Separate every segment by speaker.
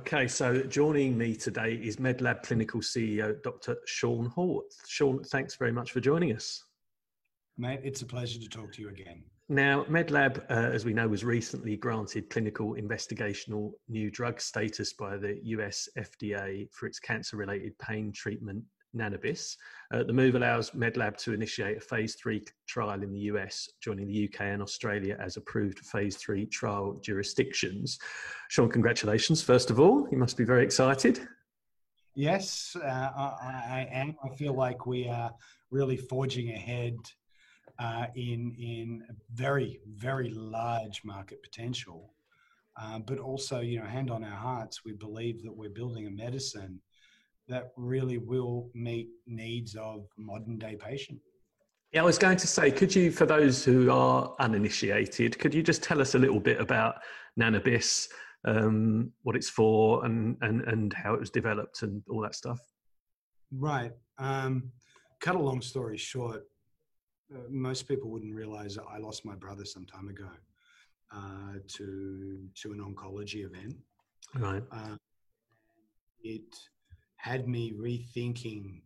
Speaker 1: Okay, so joining me today is MedLab Clinical CEO Dr. Sean Hall. Sean, thanks very much for joining us.
Speaker 2: Mate, it's a pleasure to talk to you again.
Speaker 1: Now, MedLab, uh, as we know, was recently granted clinical investigational new drug status by the US FDA for its cancer related pain treatment NanaBis. Uh, the move allows MedLab to initiate a phase three trial in the US, joining the UK and Australia as approved phase three trial jurisdictions. Sean, congratulations, first of all. You must be very excited.
Speaker 2: Yes, uh, I, I, am. I feel like we are really forging ahead uh, in, in very, very large market potential. Uh, but also, you know, hand on our hearts, we believe that we're building a medicine that really will meet needs of modern day patient.
Speaker 1: Yeah, I was going to say, could you, for those who are uninitiated, could you just tell us a little bit about NanaBis, um, what it's for, and, and and how it was developed, and all that stuff?
Speaker 2: Right. Um, cut a long story short, uh, most people wouldn't realize that I lost my brother some time ago uh, to to an oncology event.
Speaker 1: Right. Uh,
Speaker 2: it had me rethinking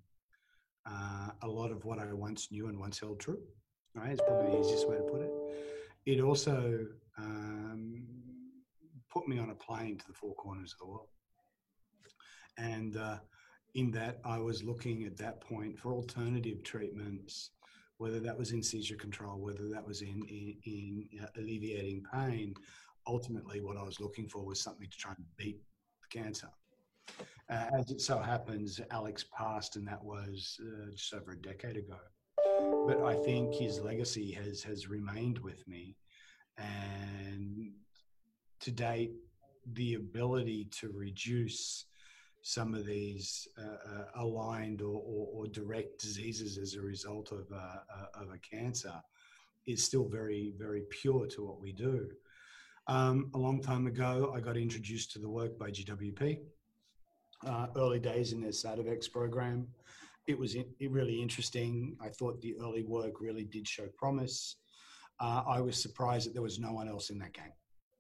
Speaker 2: uh, a lot of what I once knew and once held true. Right, it's probably the easiest way to put it. It also um, put me on a plane to the four corners of the world, and uh, in that I was looking at that point for alternative treatments, whether that was in seizure control, whether that was in in, in uh, alleviating pain. Ultimately, what I was looking for was something to try and beat the cancer. Uh, as it so happens, Alex passed, and that was uh, just over a decade ago. But I think his legacy has has remained with me, and to date, the ability to reduce some of these uh, uh aligned or, or, or, direct diseases as a result of, uh, uh, of a cancer is still very, very pure to what we do. Um, a long time ago, I got introduced to the work by GWP, uh, early days in their Sativex program. It was in, it really interesting. I thought the early work really did show promise. Uh, I was surprised that there was no one else in that game,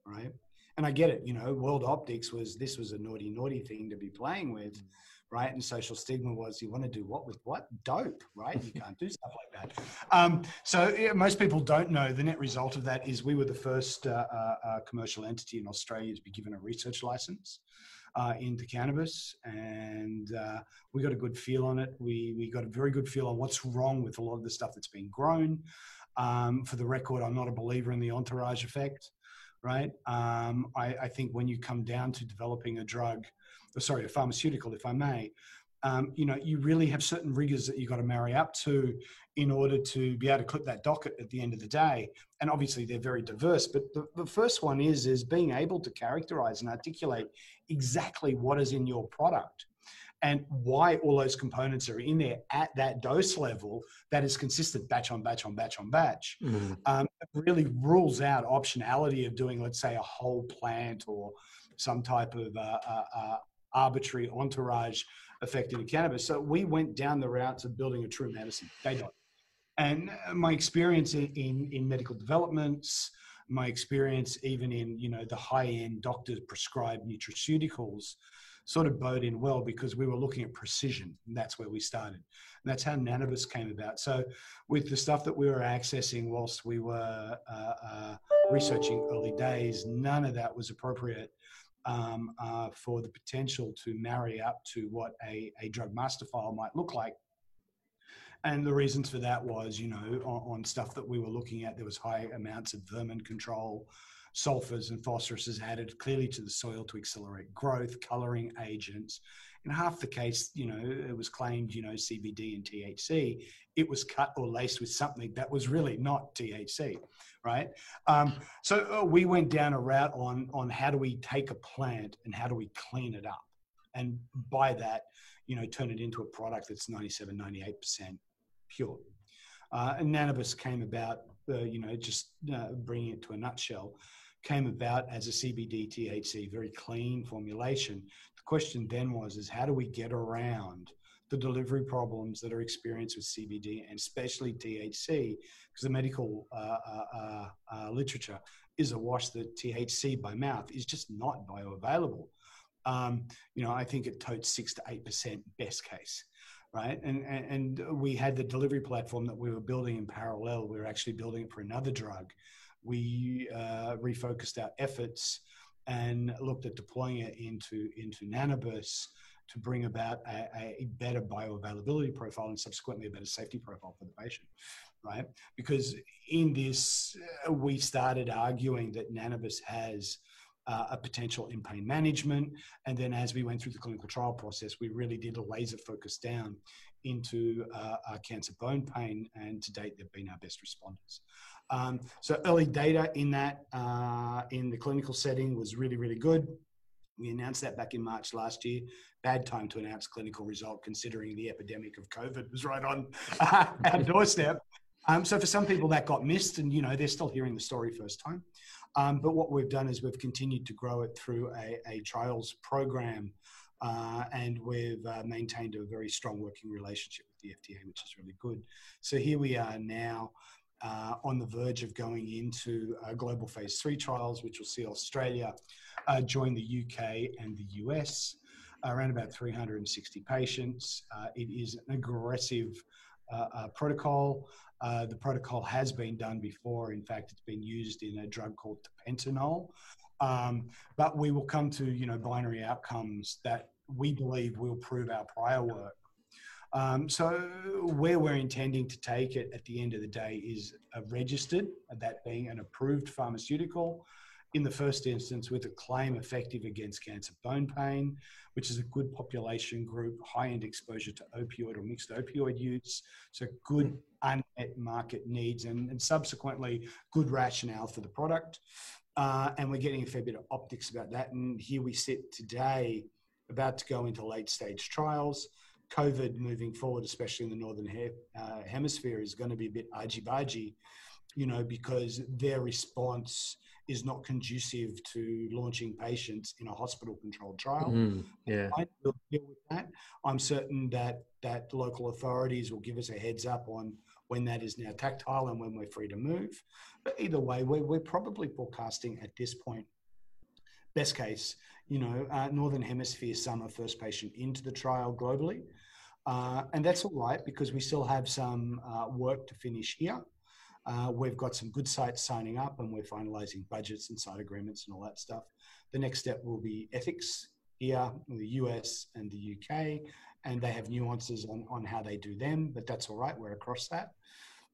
Speaker 2: right? And I get it, you know, World Optics was this was a naughty, naughty thing to be playing with, right? And social stigma was you want to do what with what? Dope, right? You can't do stuff like that. Um, so yeah, most people don't know the net result of that is we were the first uh, uh, uh commercial entity in Australia to be given a research license uh, into cannabis, and uh, we got a good feel on it. We we got a very good feel on what's wrong with a lot of the stuff that's being grown. Um, for the record, I'm not a believer in the entourage effect, right? Um, I, I, think when you come down to developing a drug, or sorry, a pharmaceutical, if I may, um, you know, you really have certain rigors that you've got to marry up to in order to be able to clip that docket at the end of the day. And obviously they're very diverse, but the, the first one is, is being able to characterize and articulate exactly what is in your product and why all those components are in there at that dose level that is consistent batch on batch on batch on batch mm. um, really rules out optionality of doing let's say a whole plant or some type of uh, uh, uh, arbitrary entourage affected in cannabis. So we went down the route of building a true medicine. They don't. And my experience in, in, in medical developments my experience even in you know the high end doctors prescribed nutraceuticals sort of bode in well because we were looking at precision. And that's where we started. And that's how NanaBis came about. So with the stuff that we were accessing whilst we were uh, uh, researching early days none of that was appropriate um, uh, for the potential to marry up to what a, a drug master file might look like and the reasons for that was, you know, on, on, stuff that we were looking at, there was high amounts of vermin control, sulfurs and phosphoruses added clearly to the soil to accelerate growth, coloring agents. In half the case, you know, it was claimed, you know, CBD and THC. It was cut or laced with something that was really not THC, right? Um, so uh, we went down a route on on how do we take a plant and how do we clean it up, and by that, you know, turn it into a product that's 97, 98 percent pure. Uh, and NanaBis came about, uh, you know, just uh, bringing it to a nutshell, came about as a CBD THC, very clean formulation. Question then was, is how do we get around the delivery problems that are experienced with CBD and especially THC? Because the medical uh, uh, uh, literature is awash that THC by mouth is just not bioavailable. um, you know, I think it totes six to eight percent best case, right? And, and and we had the delivery platform that we were building in parallel. We were actually building it for another drug. We uh, refocused our efforts and looked at deploying it into into NanaBis to bring about a, a, better bioavailability profile and subsequently a better safety profile for the patient, right? Because in this, uh, we started arguing that NanaBis has uh, a potential in pain management. And then as we went through the clinical trial process, we really did a laser focus down into uh, cancer bone pain. And to date, they've been our best responders. Um, so early data in that, uh, in the clinical setting was really, really good. We announced that back in March last year. Bad time to announce clinical result considering the epidemic of COVID was right on uh, our doorstep. Um, so for some people that got missed and, you know, they're still hearing the story first time. Um, but what we've done is we've continued to grow it through a, a trials program uh, and we've uh, maintained a very strong working relationship with the FDA, which is really good. So here we are now uh, on the verge of going into uh, global phase three trials, which will see Australia uh, join the UK and the US, around about 360 patients. Uh, it is an aggressive protocol. Uh, the protocol has been done before. In fact, it's been used in a drug called tapentadol. Um, but we will come to you know binary outcomes that we believe will prove our prior work. Um, so where we're intending to take it at the end of the day is a registered, that being an approved pharmaceutical, in the first instance with a claim effective against cancer bone pain, which is a good population group, high end exposure to opioid or mixed opioid use. So good unmet market needs and, and subsequently good rationale for the product. Uh, and we're getting a fair bit of optics about that. And here we sit today, about to go into late stage trials. COVID moving forward, especially in the northern he- uh, hemisphere, is going to be a bit argy-bargy, you know, because their response is not conducive to launching patients in a hospital controlled trial.
Speaker 1: Mm, yeah.
Speaker 2: We'll deal with that. I'm certain that that local authorities will give us a heads up on when that is now tactile and when we're free to move. But either way, we're, we're probably forecasting at this point, best case, you know, uh, Northern Hemisphere summer first patient into the trial globally. Uh, and that's all right because we still have some uh, work to finish here. Uh, we've got some good sites signing up and we're finalizing budgets and site agreements and all that stuff. The next step will be ethics here in the US and the UK, and they have nuances on, on how they do them, but that's all right, we're across that.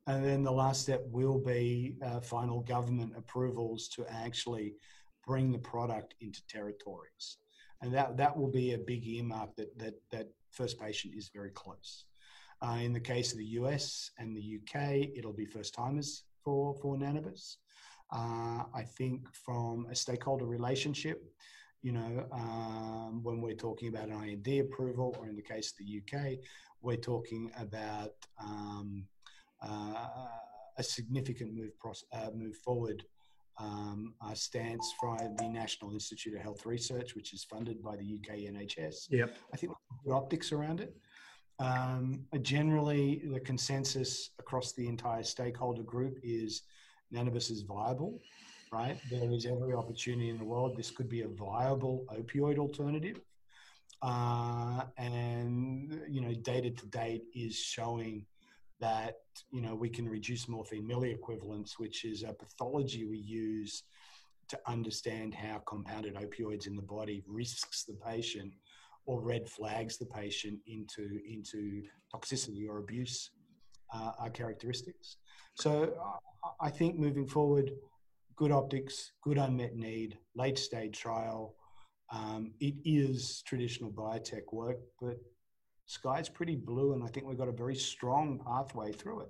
Speaker 2: And then the last step will be uh, final government approvals to actually bring the product into territories. And that, that will be a big earmark that, that, that first patient is very close. Uh, in the case of the US and the UK, it'll be first timers for, for NanaBis. Uh, I think from a stakeholder relationship, you know, um, when we're talking about an IND approval, or in the case of the UK, we're talking about um, uh, a significant move, uh, move forward um, stance from the National Institute of Health Research, which is funded by the UK NHS.
Speaker 1: Yep.
Speaker 2: I think the optics around it. Um, generally, the consensus across the entire stakeholder group is NanaBis is viable, right? There is every opportunity in the world. This could be a viable opioid alternative. Uh, and, you know, data to date is showing that, you know, we can reduce morphine milliequivalents, which is a pathology we use to understand how compounded opioids in the body risks the patient or red flags the patient into into toxicity or abuse uh, are characteristics. So I think moving forward, good optics, good unmet need, late stage trial. Um, it is traditional biotech work, but sky's pretty blue, and I think we've got a very strong pathway through it.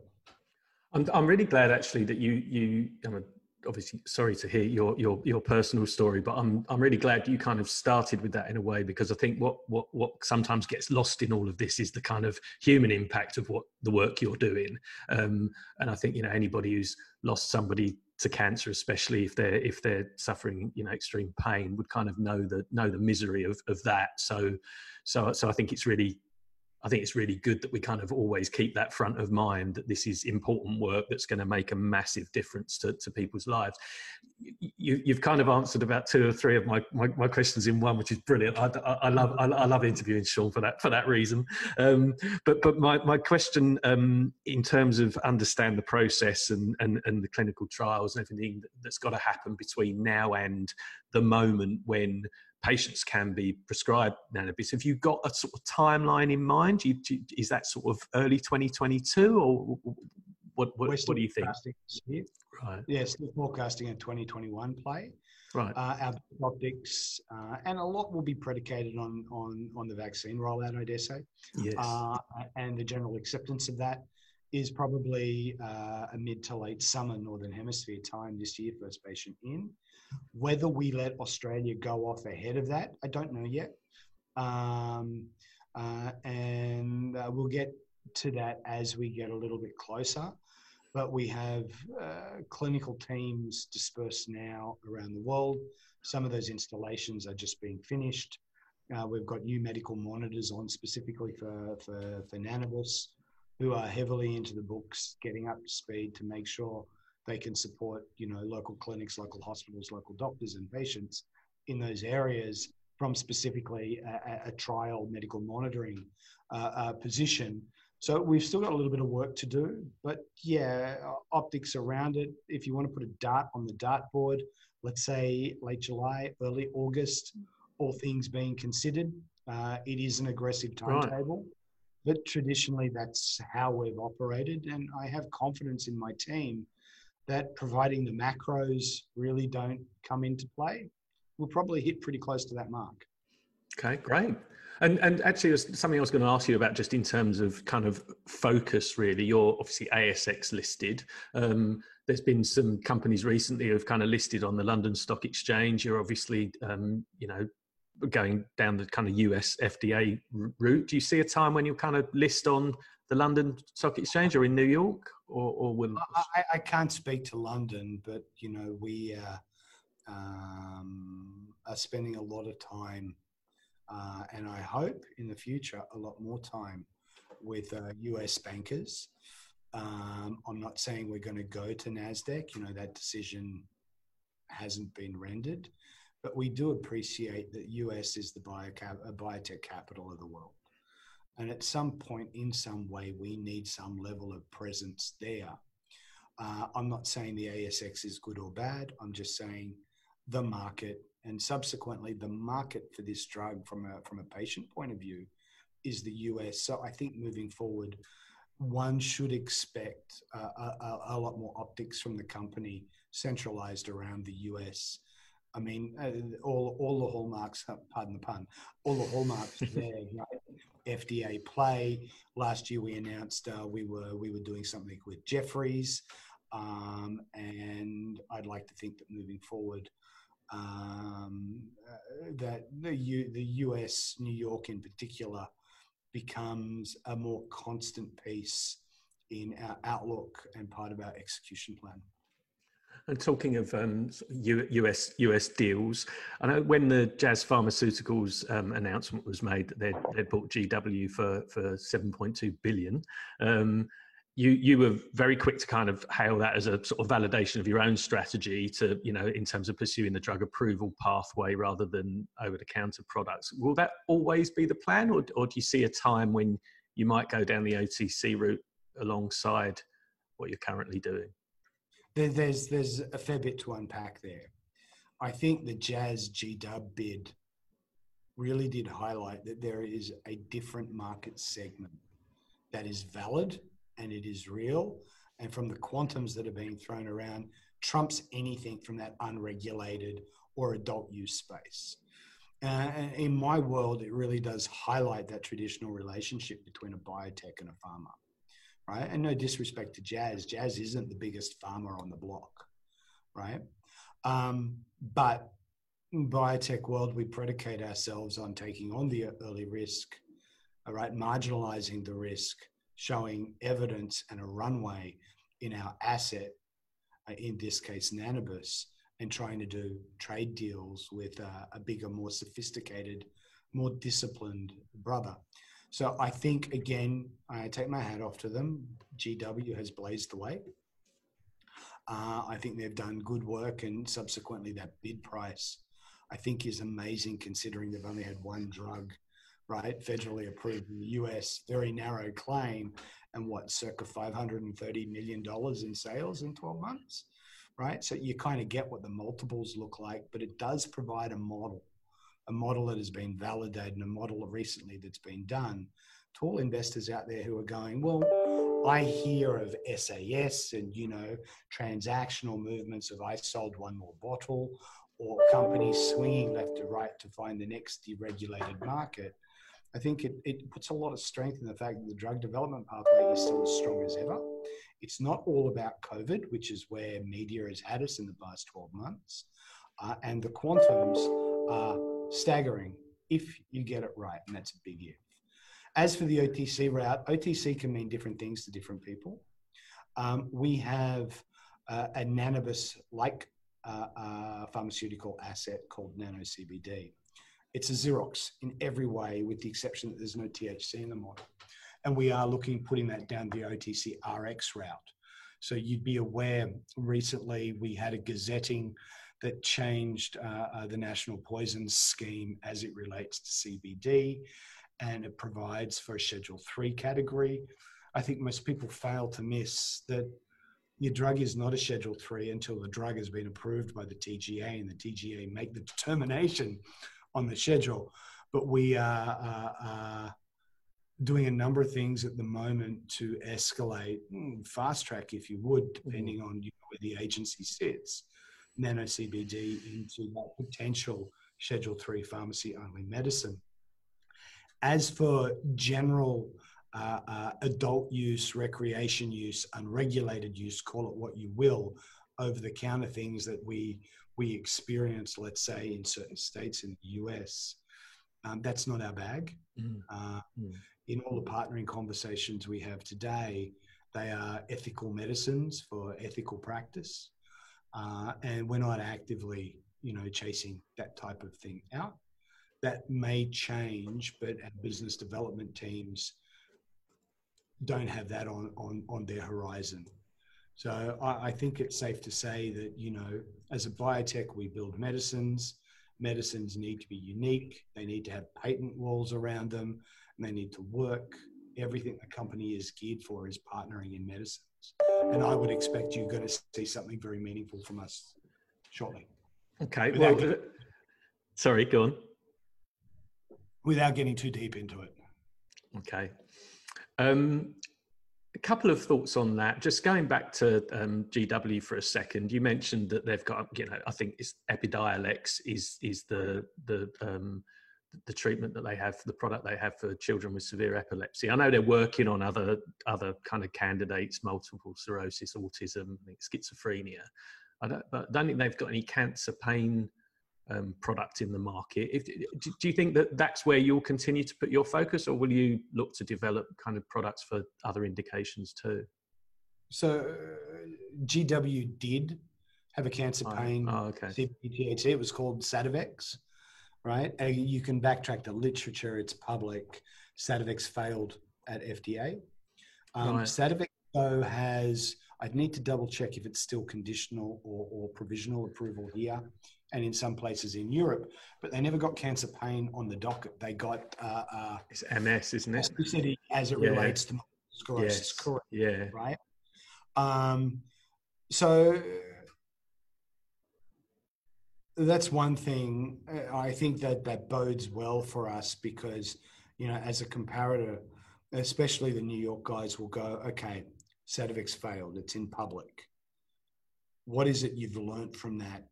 Speaker 1: I'm, I'm really glad actually that you you I'm obviously sorry to hear your your your personal story, but I'm I'm really glad you kind of started with that in a way because I think what what what sometimes gets lost in all of this is the kind of human impact of what the work you're doing. Um, and I think you know anybody who's lost somebody to cancer, especially if they're if they're suffering you know extreme pain, would kind of know the know the misery of of that. So so so I think it's really I think it's really good that we kind of always keep that front of mind that this is important work that's going to make a massive difference to, to people's lives. You, have kind of answered about two or three of my, my, my questions in one, which is brilliant. I, I, I love I, I, love interviewing Sean for that for that reason. Um, but but my, my question um, in terms of understand the process and, and, and the clinical trials and everything that's got to happen between now and the moment when patients can be prescribed NanaBis. Have you got a sort of timeline in mind? You, you, is that sort of early 2022 or what, what, what do you think?
Speaker 2: Right. Yeah, still forecasting a 2021 play.
Speaker 1: Right.
Speaker 2: Uh, our optics, uh, and a lot will be predicated on on on the vaccine rollout, I dare say.
Speaker 1: Yes. Uh,
Speaker 2: and the general acceptance of that is probably uh, a mid to late summer northern hemisphere time this year. First patient in. Whether we let Australia go off ahead of that, I don't know yet. Um, uh, and uh, we'll get to that as we get a little bit closer. But we have uh, clinical teams dispersed now around the world. Some of those installations are just being finished. Uh, we've got new medical monitors on specifically for, for, for NanaBis who are heavily into the books, getting up to speed to make sure they can support you know local clinics local hospitals local doctors and patients in those areas from specifically a, a trial medical monitoring uh, uh, position. So we've still got a little bit of work to do but yeah optics around it. If you want to put a dart on the dartboard let's say late july early august all things being considered uh, it is an aggressive timetable. Right. but traditionally that's how we've operated and i have confidence in my team that providing the macros really don't come into play, we'll probably hit pretty close to that mark.
Speaker 1: Okay, great. And and actually, there's something I was going to ask you about just in terms of kind of focus. Really, you're obviously ASX listed. Um, there's been some companies recently who've kind of listed on the London Stock Exchange. You're obviously, um, you know, going down the kind of US FDA route. Do you see a time when you'll kind of list on the London Stock Exchange or in New York? Or, or will
Speaker 2: I, I, can't speak to London, but you know we uh, um, are spending a lot of time, uh, and I hope in the future a lot more time with uh, US bankers. Um, I'm not saying we're going to go to Nasdaq. You know that decision hasn't been rendered, but we do appreciate that US is the biotech capital of the world. And at some point, in some way, we need some level of presence there. Uh, I'm not saying the ASX is good or bad. I'm just saying the market and subsequently the market for this drug from a, from a patient point of view is the US. So I think moving forward, one should expect uh, a, a, lot more optics from the company centralized around the US. I mean, uh, all, all the hallmarks, pardon the pun, all the hallmarks there, right? FDA play. Last year, we announced uh, we were we were doing something with Jefferies, um, and I'd like to think that moving forward, um, uh, that the U, the US, New York in particular, becomes a more constant piece in our outlook and part of our execution plan.
Speaker 1: And talking of um, US US deals, I know when the Jazz Pharmaceuticals um, announcement was made that they'd, they'd bought GW for for seven point two billion. Um, you you were very quick to kind of hail that as a sort of validation of your own strategy to you know in terms of pursuing the drug approval pathway rather than over the counter products. Will that always be the plan, or or do you see a time when you might go down the OTC route alongside what you're currently doing?
Speaker 2: There's there's a fair bit to unpack there. I think the Jazz G Dub bid really did highlight that there is a different market segment that is valid and it is real. And from the quantums that are being thrown around, trumps anything from that unregulated or adult use space. Uh, in my world, it really does highlight that traditional relationship between a biotech and a pharma right? And no disrespect to Jazz, Jazz isn't the biggest pharma on the block, right? Um, but in biotech world, we predicate ourselves on taking on the early risk, all right, marginalizing the risk, showing evidence and a runway in our asset, uh, in this case, NanaBis, and trying to do trade deals with uh, a bigger, more sophisticated, more disciplined brother. So I think again, I take my hat off to them. GW has blazed the way. Uh, I think they've done good work, and subsequently that bid price, I think, is amazing considering they've only had one drug, right, federally approved in the US, very narrow claim, and what, circa 530 million dollars in sales in 12 months, right? So you kind of get what the multiples look like, but it does provide a model, a model that has been validated, and a model recently that's been done to all investors out there who are going, well I hear of SAS and, you know, transactional movements of I sold one more bottle or companies swinging left to right to find the next deregulated market. I think it, it puts a lot of strength in the fact that the drug development pathway is still as strong as ever. It's not all about COVID, which is where media has had us in the past 12 months. Uh, and the quantums are staggering if you get it right. And that's a big if. As for the OTC route, OTC can mean different things to different people. Um, we have uh, a NanaBis like uh, uh, pharmaceutical asset called Nano CBD. It's a Xerox in every way, with the exception that there's no THC in the model. And we are looking putting that down the OTC RX route. So you'd be aware recently we had a gazetting that changed uh, uh, the national poisons scheme as it relates to CBD and it provides for a Schedule 3 category. I think most people fail to miss that your drug is not a Schedule 3 until the drug has been approved by the TGA and the TGA make the determination on the schedule. But we are uh, uh, doing a number of things at the moment to escalate, hmm, fast track, if you would, mm-hmm. depending on you know, where the agency sits, nano CBD into that potential Schedule 3 pharmacy only medicine. As for general uh, uh, adult use, recreation use, unregulated use, call it what you will, over the counter things that we we experience, let's say in certain states in the US, um, that's not our bag. Mm. Uh, mm. In all the partnering conversations we have today, they are ethical medicines for ethical practice, uh, and we're not actively, you know, chasing that type of thing out that may change, but our business development teams don't have that on, on, on their horizon. So I, I, think it's safe to say that, you know, as a biotech, we build medicines. Medicines need to be unique. They need to have patent walls around them and they need to work. Everything the company is geared for is partnering in medicines. And I would expect you're going to see something very meaningful from us shortly.
Speaker 1: Okay. Without well, getting, sorry, go on
Speaker 2: without getting too deep into it.
Speaker 1: Okay. Um, a couple of thoughts on that. Just going back to um, GW for a second, you mentioned that they've got, you know, I think it's Epidiolex is is the the um, the treatment that they have, the product they have for children with severe epilepsy. I know they're working on other other kind of candidates, multiple sclerosis, autism, schizophrenia. I don't, but I don't think they've got any cancer pain um, product in the market. If, do you think that that's where you'll continue to put your focus, or will you look to develop kind of products for other indications too?
Speaker 2: So, GW did have a cancer oh, pain
Speaker 1: oh, okay.
Speaker 2: CBTHC. It was called Sativex, right? And you can backtrack the literature; it's public. Sativex failed at FDA. Um, right. Sativex though has I'd need to double check if it's still conditional or, or provisional approval here and in some places in Europe, but they never got cancer pain on the docket. They got uh, uh,
Speaker 1: it's MS, isn't it?
Speaker 2: As it yeah. relates to sclerosis, yes. correct?
Speaker 1: Yeah,
Speaker 2: right. Um, so that's one thing. Uh, I think that that bodes well for us because you know, as a comparator, especially the New York guys will go, okay, Sativex failed. It's in public. What is it you've learned from that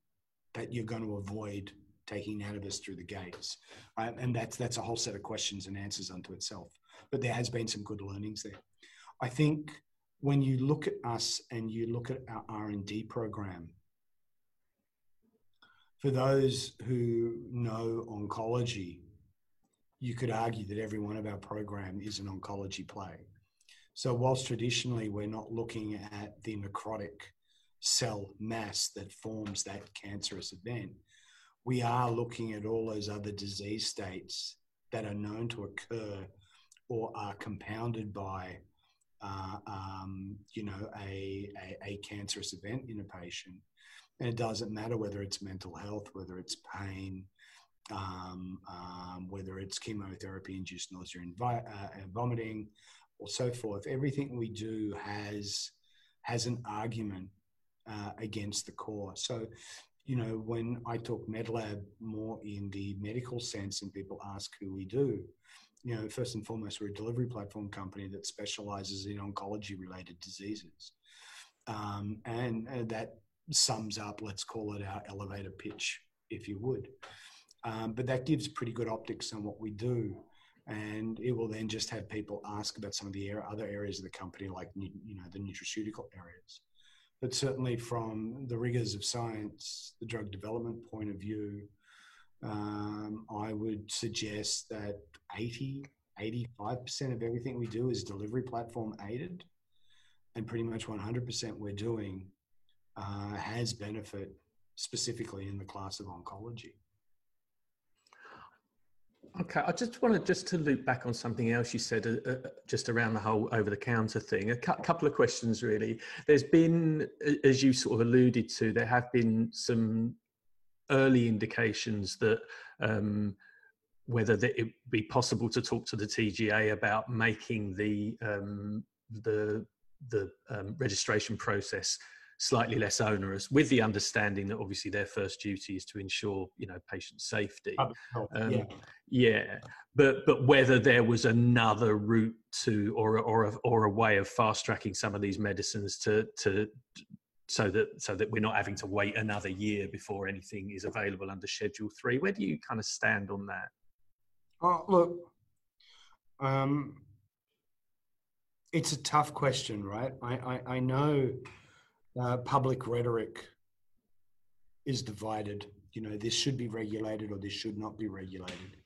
Speaker 2: that you're going to avoid taking NanaBis through the gates, right? And that's that's a whole set of questions and answers unto itself. But there has been some good learnings there. I think when you look at us and you look at our R and D program, for those who know oncology, you could argue that every one of our program is an oncology play. So whilst traditionally we're not looking at the necrotic cell mass that forms that cancerous event, we are looking at all those other disease states that are known to occur or are compounded by, uh, um, you know, a, a, a cancerous event in a patient. And it doesn't matter whether it's mental health, whether it's pain, um, um, whether it's chemotherapy induced nausea and, vi- uh, vomiting, or so forth. Everything we do has has an argument uh, against the core. So, you know, when I talk MedLab more in the medical sense, and people ask who we do, you know, first and foremost, we're a delivery platform company that specializes in oncology related diseases. Um, and, and, that sums up, let's call it our elevator pitch, if you would. Um, but that gives pretty good optics on what we do. And it will then just have people ask about some of the other areas of the company, like you know the nutraceutical areas. But certainly, from the rigors of science, the drug development point of view, um, I would suggest that 80, 85% of everything we do is delivery platform aided. And pretty much 100% we're doing uh, has benefit specifically in the class of oncology.
Speaker 1: Okay, I just wanted just to loop back on something else you said uh, uh, just around the whole over the counter thing. A cu- couple of questions, really. There's been, as you sort of alluded to, there have been some early indications that um, whether that it be possible to talk to the TGA about making the um, the the um, registration process slightly less onerous, with the understanding that obviously their first duty is to ensure you know patient safety. Um, yeah. yeah, but but whether there was another route to or or a, or a way of fast tracking some of these medicines to to so that so that we're not having to wait another year before anything is available under Schedule Three. Where do you kind of stand on that?
Speaker 2: Oh, look, um, it's a tough question, right? I I, I know uh, public rhetoric is divided. You know, this should be regulated or this should not be regulated.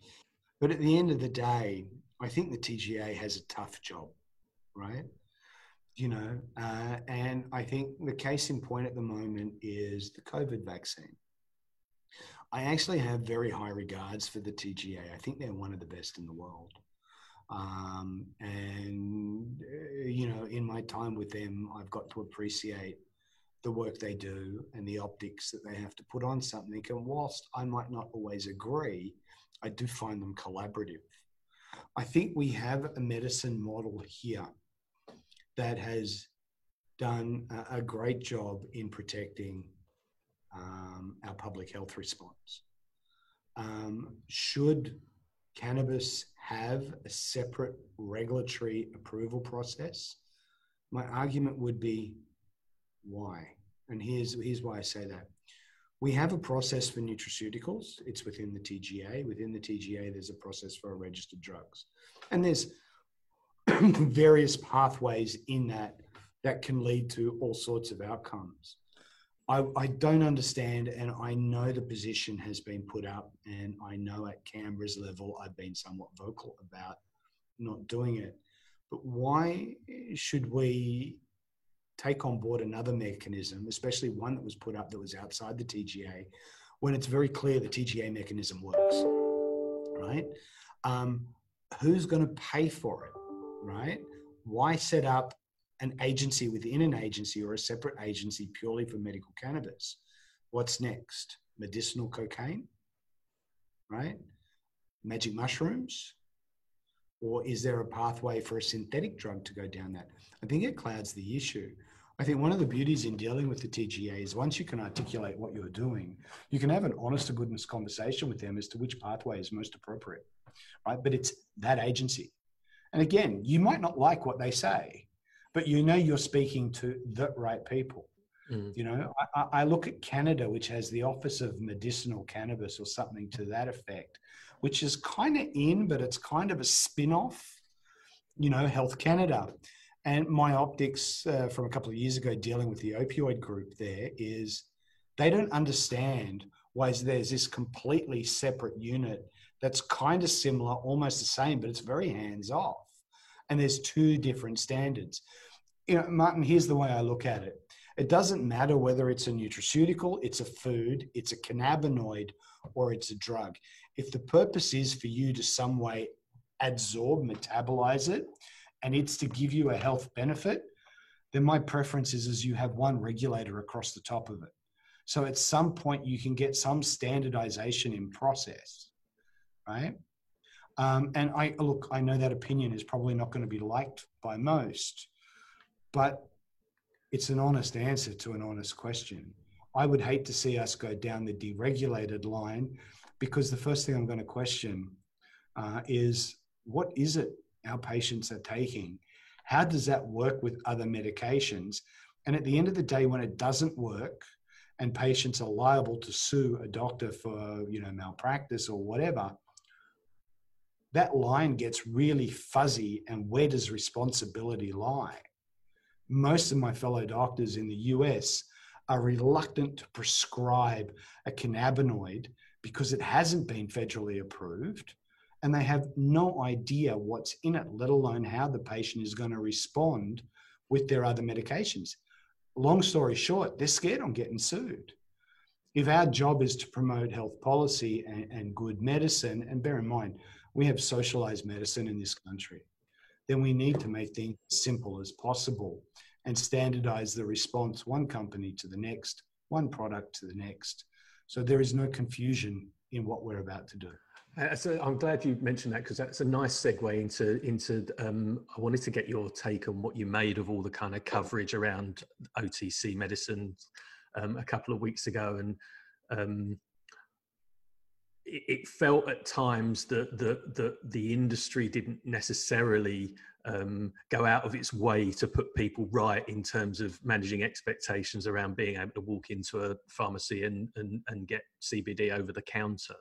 Speaker 2: But at the end of the day, I think the TGA has a tough job, right? You know, uh, and I think the case in point at the moment is the COVID vaccine. I actually have very high regards for the TGA. I think they're one of the best in the world. Um, and, uh, you know, in my time with them, I've got to appreciate the work they do and the optics that they have to put on something. And whilst I might not always agree, I do find them collaborative. I think we have a medicine model here that has done a, great job in protecting um, our public health response. Um, should cannabis have a separate regulatory approval process? My argument would be why. And here's, here's why I say that. We have a process for nutraceuticals. It's within the TGA. Within the TGA, there's a process for registered drugs. And there's various pathways in that that can lead to all sorts of outcomes. I, I, don't understand, and I know the position has been put up, and I know at Canberra's level I've been somewhat vocal about not doing it. But why should we take on board another mechanism, especially one that was put up that was outside the TGA, when it's very clear the TGA mechanism works, right? Um, who's going to pay for it, right? Why set up an agency within an agency or a separate agency purely for medical cannabis? What's next? Medicinal cocaine, right? Magic mushrooms? Or is there a pathway for a synthetic drug to go down that? I think it clouds the issue. I think one of the beauties in dealing with the TGA is once you can articulate what you're doing, you can have an honest to goodness conversation with them as to which pathway is most appropriate, right? But it's that agency. And again, you might not like what they say, but you know you're speaking to the right people. Mm. You know, I, I look at Canada, which has the Office of Medicinal Cannabis or something to that effect, which is kind of in, but it's kind of a spin off, you know, Health Canada. And my optics uh, from a couple of years ago dealing with the opioid group there is they don't understand why there's this completely separate unit that's kind of similar, almost the same, but it's very hands off. And there's two different standards. You know, Martin, here's the way I look at it. It doesn't matter whether it's a nutraceutical, it's a food, it's a cannabinoid, or it's a drug. If the purpose is for you to some way absorb, metabolize it, and it's to give you a health benefit, then my preference is, is you have one regulator across the top of it. So at some point you can get some standardization in process, right? Um, and I look, I know that opinion is probably not going to be liked by most, but it's an honest answer to an honest question. I would hate to see us go down the deregulated line because the first thing I'm going to question uh, is what is it our patients are taking? How does that work with other medications? And at the end of the day, when it doesn't work and patients are liable to sue a doctor for you know malpractice or whatever, that line gets really fuzzy and where does responsibility lie? Most of my fellow doctors in the US are reluctant to prescribe a cannabinoid because it hasn't been federally approved and they have no idea what's in it, let alone how the patient is going to respond with their other medications. Long story short, they're scared on getting sued. If our job is to promote health policy and, and good medicine, and bear in mind, we have socialized medicine in this country, then we need to make things as simple as possible and standardize the response one company to the next, one product to the next. So there is no confusion in what we're about to do.
Speaker 1: Uh, so I'm glad you mentioned that because that's a nice segue into into. Um, I wanted to get your take on what you made of all the kind of coverage around OTC medicine um, a couple of weeks ago, and um, it, it, felt at times that the the, the industry didn't necessarily um, go out of its way to put people right in terms of managing expectations around being able to walk into a pharmacy and and, and get CBD over the counter.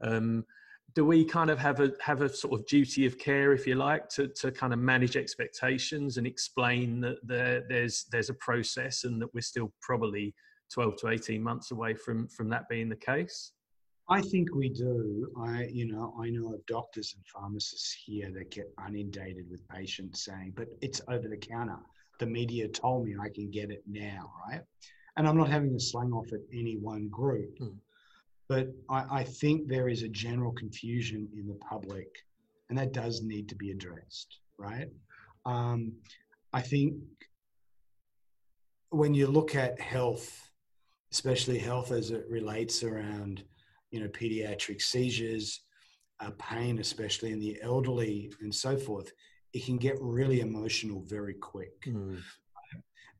Speaker 1: Um, do we kind of have a have a sort of duty of care, if you like, to to kind of manage expectations and explain that there there's there's a process and that we're still probably 12 to 18 months away from from that being the case?
Speaker 2: I think we do. I, you know, I know of doctors and pharmacists here that get inundated with patients saying, "But it's over the counter. The media told me I can get it now, right?" And I'm not having a slang off at any one group, mm. but I, I think there is a general confusion in the public, and that does need to be addressed, right? Um, I think when you look at health, especially health as it relates around you know, pediatric seizures, uh, pain, especially in the elderly and so forth, it can get really emotional very quick. Mm.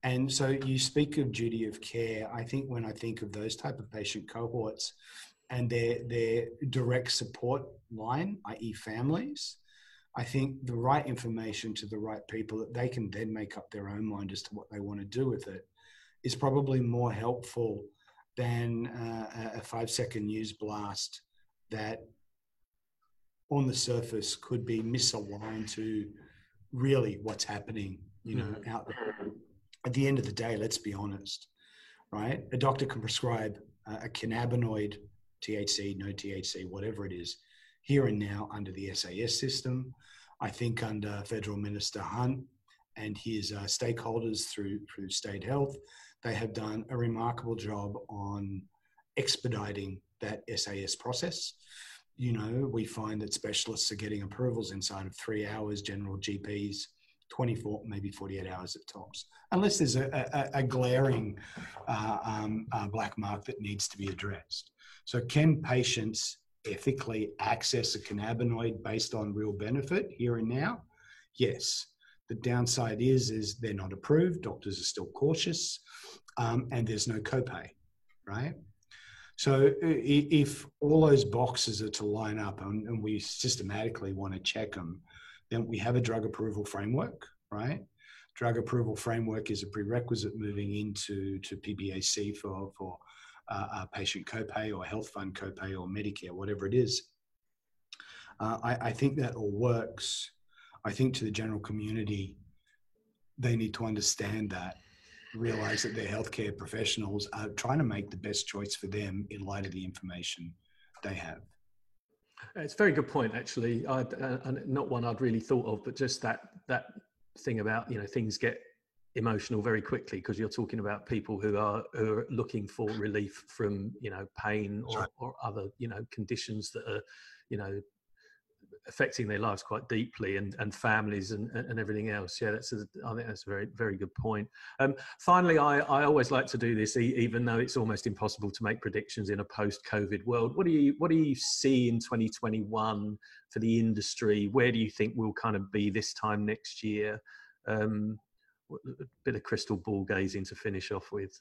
Speaker 2: And so you speak of duty of care. I think when I think of those type of patient cohorts and their their direct support line, i.e., families, I think the right information to the right people that they can then make up their own mind as to what they want to do with it is probably more helpful than uh, a five second news blast that on the surface could be misaligned to really what's happening, you know, mm-hmm. out there. At the end of the day, let's be honest, right? A doctor can prescribe a cannabinoid, THC, no THC, whatever it is, here and now under the SAS system. I think under Federal Minister Hunt and his uh, stakeholders through through state health, they have done a remarkable job on expediting that SAS process. You know, we find that specialists are getting approvals inside of three hours, general GPs, 24, maybe 48 hours at tops, unless there's a, a, a glaring uh, um, uh, black mark that needs to be addressed. So, can patients ethically access a cannabinoid based on real benefit here and now? Yes. The downside is, is they're not approved. Doctors are still cautious, um, and there's no copay, right? So if all those boxes are to line up and, and we systematically want to check them, then we have a drug approval framework, right? Drug approval framework is a prerequisite moving into to PBAC for for uh, patient copay or health fund copay or Medicare, whatever it is. Uh, I, I, think that all works. I think to the general community, they need to understand that, realize that their healthcare professionals are trying to make the best choice for them in light of the information they have.
Speaker 1: It's a very good point, actually. uh, not one I'd really thought of, but just that that thing about you know things get emotional very quickly because you're talking about people who are who are looking for relief from you know pain or, or other you know conditions that are you know affecting their lives quite deeply and, and families and, and everything else. Yeah, that's a, I think that's a very very good point. Um, finally, I, I always like to do this, even though it's almost impossible to make predictions in a post-COVID world. What do you what do you see in 2021 for the industry? Where do you think we'll kind of be this time next year? Um, a bit of crystal ball gazing to finish off with.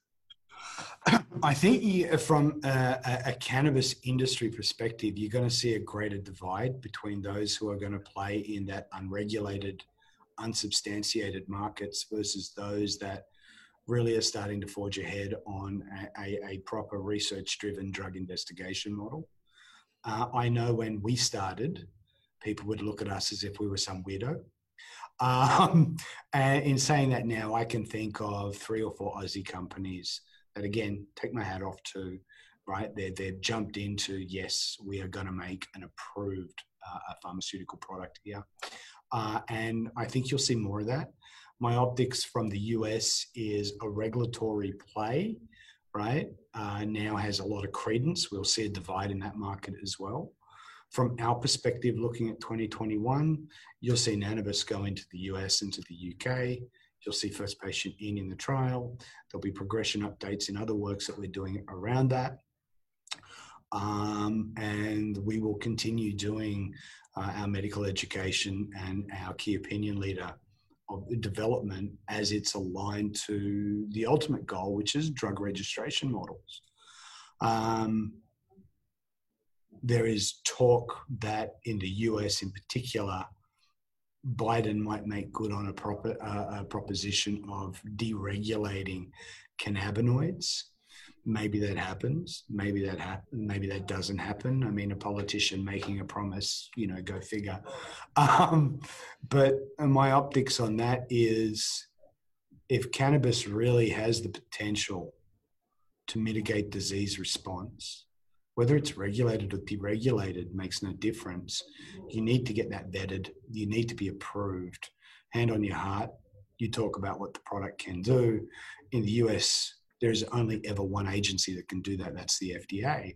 Speaker 2: I think from a, a, cannabis industry perspective, you're going to see a greater divide between those who are going to play in that unregulated, unsubstantiated markets versus those that really are starting to forge ahead on a, a proper research driven drug investigation model. Uh, I know when we started, people would look at us as if we were some weirdo. Um, and in saying that now, I can think of three or four Aussie companies that again take my hat off to right they they've jumped into yes we are going to make an approved uh, pharmaceutical product here. Uh, and i think you'll see more of that. My optics from the us is a regulatory play right? Uh, now has a lot of credence. We'll see a divide in that market as well. From our perspective looking at 2021 you'll see NanaBis go into the us into the uk You'll see first patient in in the trial. There'll be progression updates in other works that we're doing around that. Um, and we will continue doing uh, our medical education and our key opinion leader of development as it's aligned to the ultimate goal, which is drug registration models. Um, there is talk that in the US in particular, Biden might make good on a, proper, uh, a proposition of deregulating cannabinoids. Maybe that happens. Maybe that happen. Maybe that doesn't happen. I mean, a politician making a promise, you know, go figure. Um, but my optics on that is, if cannabis really has the potential to mitigate disease response, whether it's regulated or deregulated makes no difference. You need to get that vetted. You need to be approved. Hand on your heart, you talk about what the product can do. In the US, there's only ever one agency that can do that. That's the FDA.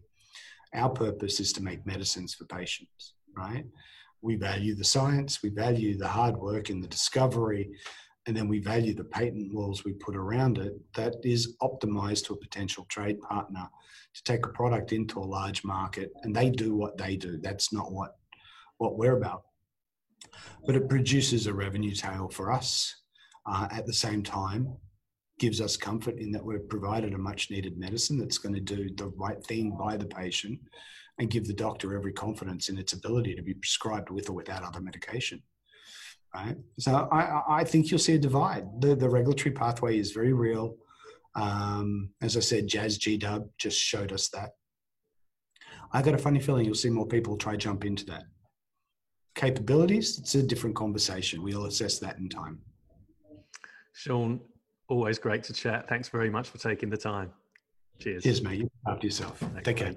Speaker 2: Our purpose is to make medicines for patients, right? We value the science, we value the hard work and the discovery, and then we value the patent walls we put around it that is optimized to a potential trade partner to take a product into a large market and they do what they do. That's not what what we're about. But it produces a revenue tail for us uh, at the same time gives us comfort in that we've provided a much needed medicine that's going to do the right thing by the patient and give the doctor every confidence in its ability to be prescribed with or without other medication right? So I, I think you'll see a divide. The, the regulatory pathway is very real. Um, as I said, Jazz G Dub just showed us that. I got a funny feeling you'll see more people try jump into that. Capabilities, it's a different conversation. We'll assess that in time.
Speaker 1: Sean, always great to chat. Thanks very much for taking the time. Cheers.
Speaker 2: Cheers, mate. You after yourself. Thanks, Take care.